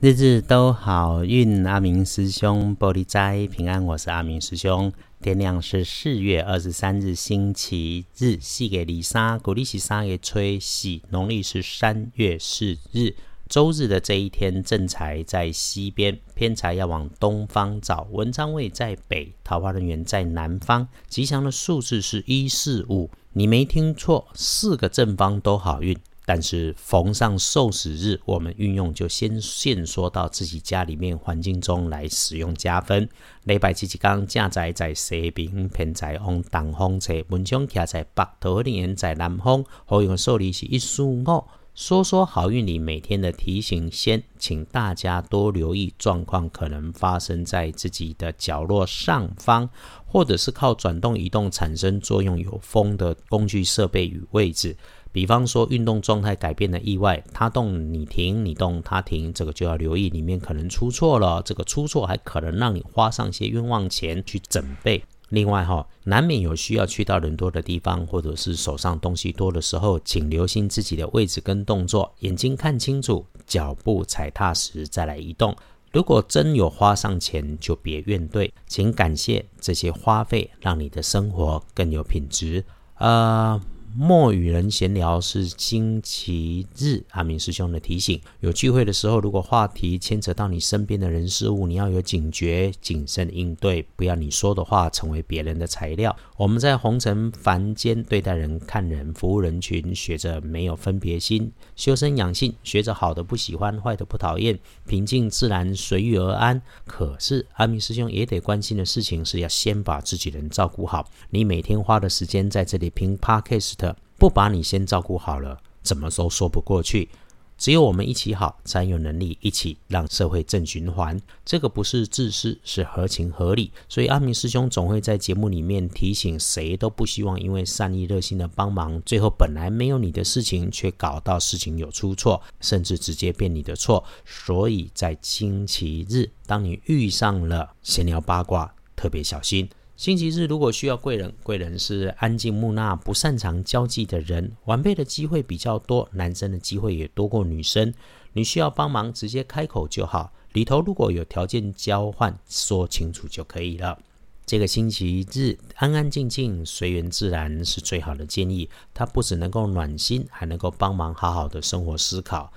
日日都好运，阿明师兄玻璃斋平安，我是阿明师兄。天亮是四月二十三日星期日，四月二三，古历是三月初四，农历是三月四日，周日的这一天，正财在西边，偏财要往东方找，文昌位在北，桃花人员在南方，吉祥的数字是一四五。你没听错，四个正方都好运。但是逢上受死日，我们运用就先限缩到自己家里面环境中来使用加分。礼拜七七刚驾载在西边，偏在往东风车，文昌徛在北，桃林园在南方。好用受理是一书五。说说好运里每天的提醒，先请大家多留意状况可能发生在自己的角落上方，或者是靠转动移动产生作用有风的工具设备与位置。比方说，运动状态改变的意外，他动你停，你动他停，这个就要留意，里面可能出错了。这个出错还可能让你花上些冤枉钱去准备。另外哈，难免有需要去到人多的地方，或者是手上东西多的时候，请留心自己的位置跟动作，眼睛看清楚，脚步踩踏实再来移动。如果真有花上钱，就别怨怼，请感谢这些花费，让你的生活更有品质。呃。莫与人闲聊是星期日，阿明师兄的提醒。有聚会的时候，如果话题牵扯到你身边的人事物，你要有警觉、谨慎应对，不要你说的话成为别人的材料。我们在红尘凡间对待人、看人、服务人群，学着没有分别心，修身养性，学着好的不喜欢，坏的不讨厌，平静自然，随遇而安。可是阿明师兄也得关心的事情是要先把自己人照顾好。你每天花的时间在这里拼 Podcast。不把你先照顾好了，怎么都说不过去。只有我们一起好，才有能力一起让社会正循环。这个不是自私，是合情合理。所以阿明师兄总会在节目里面提醒，谁都不希望因为善意热心的帮忙，最后本来没有你的事情，却搞到事情有出错，甚至直接变你的错。所以在星期日，当你遇上了闲聊八卦，特别小心。星期日如果需要贵人，贵人是安静木讷、不擅长交际的人，晚辈的机会比较多，男生的机会也多过女生。你需要帮忙，直接开口就好。里头如果有条件交换，说清楚就可以了。这个星期日安安静静、随缘自然是最好的建议。它不只能够暖心，还能够帮忙好好的生活思考。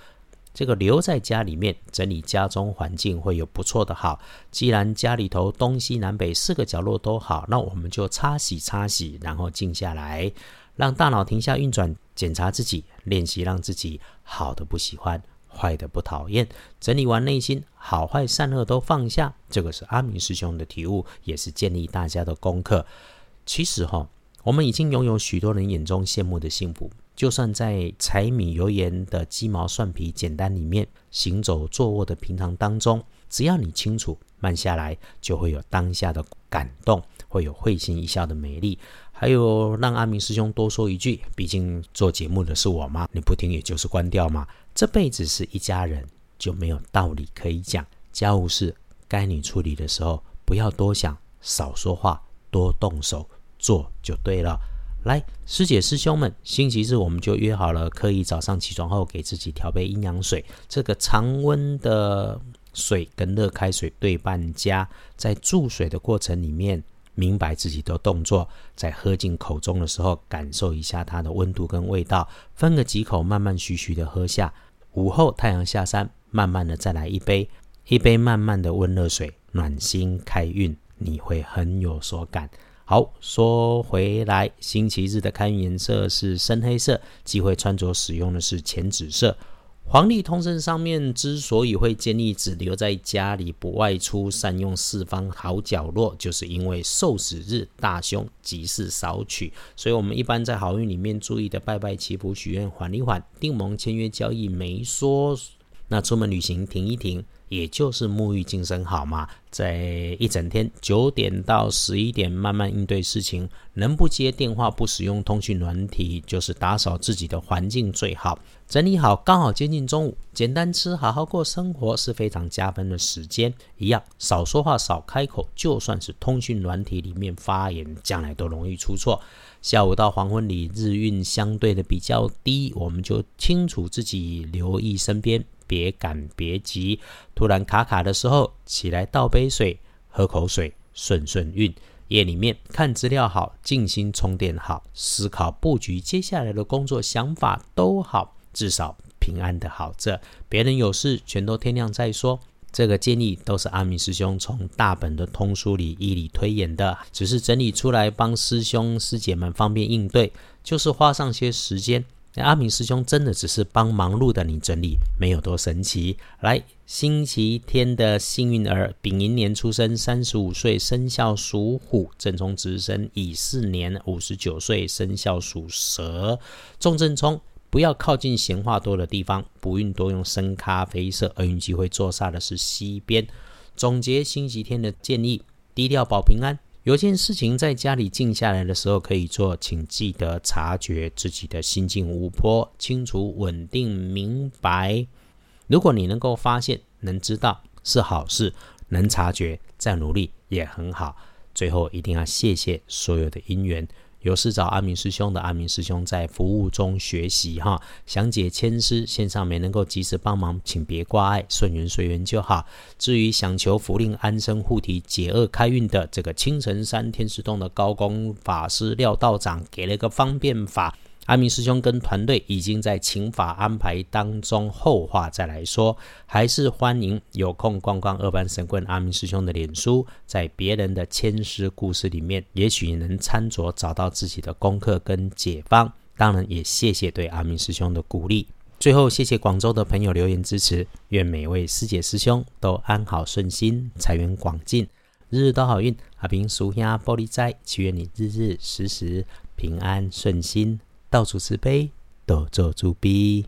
这个留在家里面整理家中环境会有不错的好。既然家里头东西南北四个角落都好，那我们就擦洗擦洗，然后静下来，让大脑停下运转，检查自己，练习让自己好的不喜欢，坏的不讨厌。整理完内心，好坏善恶都放下。这个是阿明师兄的体悟，也是建立大家的功课。其实哈，我们已经拥有许多人眼中羡慕的幸福。就算在柴米油盐的鸡毛蒜皮简单里面，行走坐卧的平常当中，只要你清楚慢下来，就会有当下的感动，会有会心一笑的美丽。还有让阿明师兄多说一句，毕竟做节目的是我嘛，你不听也就是关掉嘛。这辈子是一家人，就没有道理可以讲。家务事该你处理的时候，不要多想，少说话，多动手做就对了。来，师姐师兄们，星期日我们就约好了，可以早上起床后给自己调杯阴阳水。这个常温的水跟热开水对半加，在注水的过程里面，明白自己的动作，在喝进口中的时候，感受一下它的温度跟味道，分个几口，慢慢徐徐的喝下。午后太阳下山，慢慢的再来一杯，一杯慢慢的温热水，暖心开运，你会很有所感。好，说回来，星期日的开运颜色是深黑色，忌讳穿着使用的是浅紫色。黄历通胜上面之所以会建议只留在家里不外出，善用四方好角落，就是因为受死日大凶，吉事少取。所以我们一般在好运里面注意的拜拜祈福许愿缓一缓，订盟签约交易没说，那出门旅行停一停。也就是沐浴净身好嘛，在一整天九点到十一点慢慢应对事情，能不接电话不使用通讯软体，就是打扫自己的环境最好。整理好刚好接近中午，简单吃好好过生活是非常加分的时间。一样少说话少开口，就算是通讯软体里面发言，将来都容易出错。下午到黄昏里日运相对的比较低，我们就清楚自己留意身边。别赶别急。突然卡卡的时候，起来倒杯水，喝口水，顺顺运。夜里面看资料好，静心充电好，思考布局接下来的工作想法都好，至少平安的好着。别人有事，全都天亮再说。这个建议都是阿明师兄从大本的通书里一理推演的，只是整理出来帮师兄师姐们方便应对，就是花上些时间。阿明师兄真的只是帮忙碌的你整理，没有多神奇。来，星期天的幸运儿，丙寅年出生，三十五岁，生肖属虎；正冲直生乙巳年，五十九岁，生肖属蛇。重正冲。不要靠近闲话多的地方，不运多用深咖啡色，厄运机会坐煞的是西边。总结星期天的建议：低调保平安。有件事情在家里静下来的时候可以做，请记得察觉自己的心境无波，清楚、稳定、明白。如果你能够发现、能知道是好事，能察觉再努力也很好。最后一定要谢谢所有的因缘。有事找阿明师兄的阿明师兄在服务中学习哈，详解千师线上没能够及时帮忙，请别挂碍，顺缘随缘就好。至于想求福令安身护体解厄开运的这个青城山天师洞的高功法师廖道长给了个方便法。阿明师兄跟团队已经在请法安排当中，后话再来说。还是欢迎有空逛逛二班神棍阿明师兄的脸书，在别人的千师故事里面，也许能参酌找到自己的功课跟解方。当然，也谢谢对阿明师兄的鼓励。最后，谢谢广州的朋友留言支持。愿每位师姐师兄都安好顺心，财源广进，日日都好运。阿明叔兄玻璃斋，祈愿你日日时时平安顺心。到处慈悲，多做主逼。